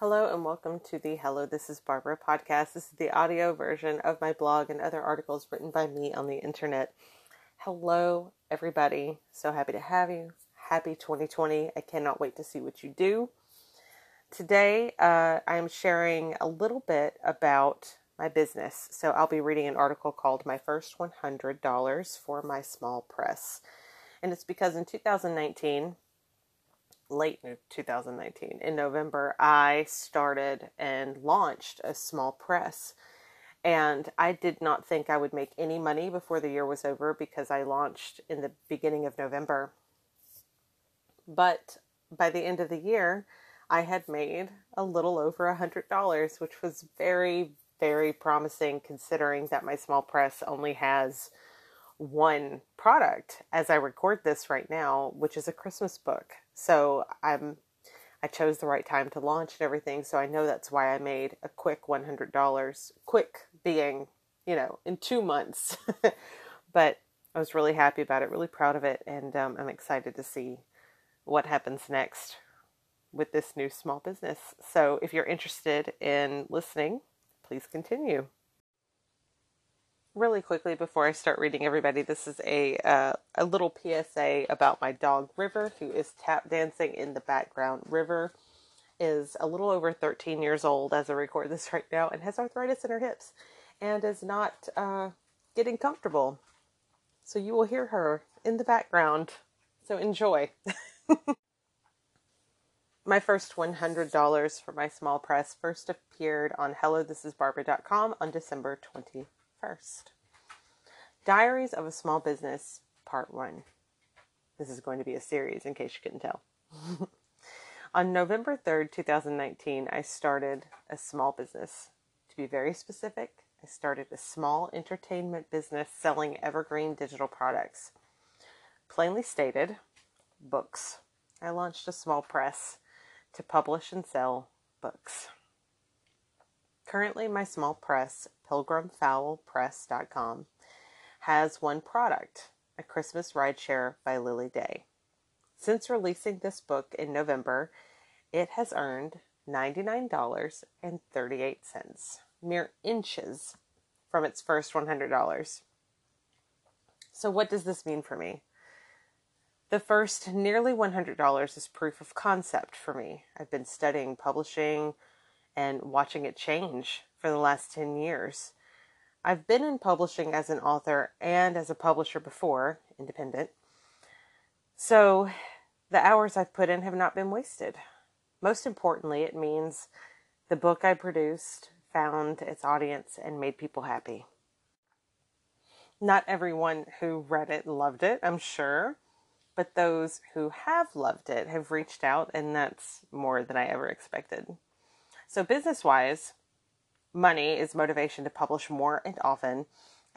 Hello and welcome to the Hello, This is Barbara podcast. This is the audio version of my blog and other articles written by me on the internet. Hello, everybody. So happy to have you. Happy 2020. I cannot wait to see what you do. Today, uh, I'm sharing a little bit about my business. So I'll be reading an article called My First $100 for My Small Press. And it's because in 2019, late 2019 in November, I started and launched a small press. And I did not think I would make any money before the year was over because I launched in the beginning of November. But by the end of the year, I had made a little over a hundred dollars, which was very, very promising considering that my small press only has one product as I record this right now, which is a Christmas book. So I'm I chose the right time to launch and everything, so I know that's why I made a quick $100. Quick being, you know, in 2 months. but I was really happy about it, really proud of it, and um, I'm excited to see what happens next with this new small business. So if you're interested in listening, please continue really quickly before I start reading everybody, this is a uh, a little PSA about my dog River, who is tap dancing in the background. River is a little over 13 years old as I record this right now, and has arthritis in her hips, and is not uh, getting comfortable. So you will hear her in the background. So enjoy. my first $100 for my small press first appeared on hellothisisbarbara.com on December 20th. First, Diaries of a Small Business, Part 1. This is going to be a series in case you couldn't tell. On November 3rd, 2019, I started a small business. To be very specific, I started a small entertainment business selling evergreen digital products. Plainly stated, books. I launched a small press to publish and sell books. Currently, my small press, pilgrimfowlpress.com, has one product, a Christmas rideshare by Lily Day. Since releasing this book in November, it has earned $99.38, mere inches from its first $100. So, what does this mean for me? The first nearly $100 is proof of concept for me. I've been studying publishing, and watching it change for the last 10 years. I've been in publishing as an author and as a publisher before, independent. So the hours I've put in have not been wasted. Most importantly, it means the book I produced found its audience and made people happy. Not everyone who read it loved it, I'm sure, but those who have loved it have reached out, and that's more than I ever expected. So, business wise, money is motivation to publish more and often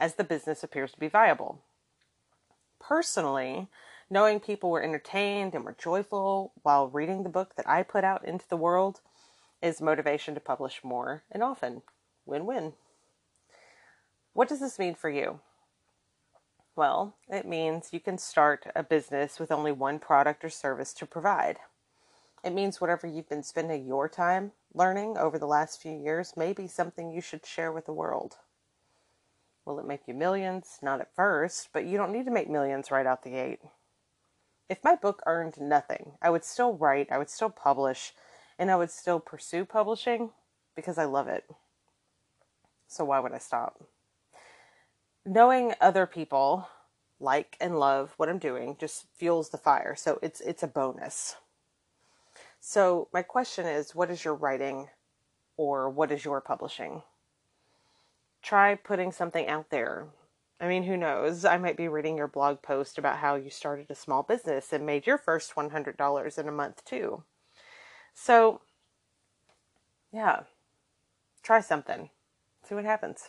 as the business appears to be viable. Personally, knowing people were entertained and were joyful while reading the book that I put out into the world is motivation to publish more and often. Win win. What does this mean for you? Well, it means you can start a business with only one product or service to provide. It means whatever you've been spending your time learning over the last few years may be something you should share with the world. Will it make you millions? Not at first, but you don't need to make millions right out the gate. If my book earned nothing, I would still write, I would still publish, and I would still pursue publishing because I love it. So why would I stop? Knowing other people like and love what I'm doing just fuels the fire. So it's it's a bonus. So, my question is what is your writing or what is your publishing? Try putting something out there. I mean, who knows? I might be reading your blog post about how you started a small business and made your first $100 in a month, too. So, yeah, try something. See what happens.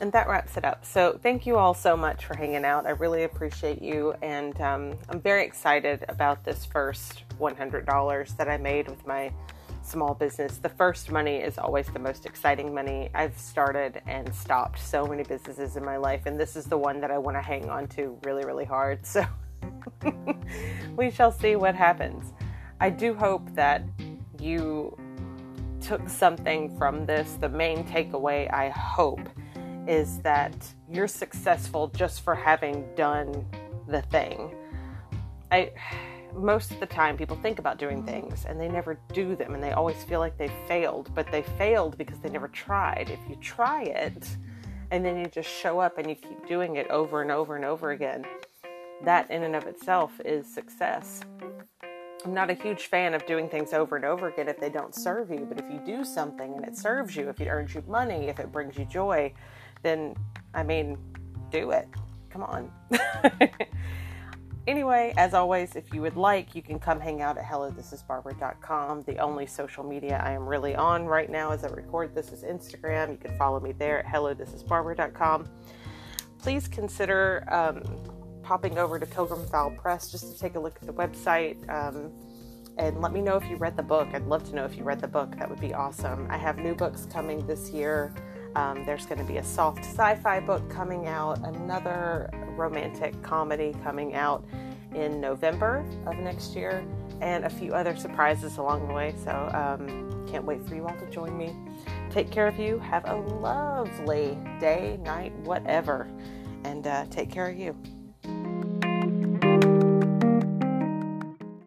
And that wraps it up. So, thank you all so much for hanging out. I really appreciate you, and um, I'm very excited about this first $100 that I made with my small business. The first money is always the most exciting money. I've started and stopped so many businesses in my life, and this is the one that I want to hang on to really, really hard. So, we shall see what happens. I do hope that you took something from this. The main takeaway, I hope, is that you're successful just for having done the thing. I most of the time people think about doing things and they never do them and they always feel like they failed, but they failed because they never tried. If you try it and then you just show up and you keep doing it over and over and over again, that in and of itself is success. I'm not a huge fan of doing things over and over again if they don't serve you, but if you do something and it serves you, if it earns you money, if it brings you joy, then I mean, do it. Come on. anyway, as always, if you would like, you can come hang out at hellothisisbarbara.com. The only social media I am really on right now as I record this is Instagram. You can follow me there at hellothisisbarbara.com. Please consider um, popping over to Pilgrim Fowl Press just to take a look at the website. Um, and let me know if you read the book. I'd love to know if you read the book. That would be awesome. I have new books coming this year. Um, there's going to be a soft sci fi book coming out, another romantic comedy coming out in November of next year, and a few other surprises along the way. So, um, can't wait for you all to join me. Take care of you. Have a lovely day, night, whatever, and uh, take care of you.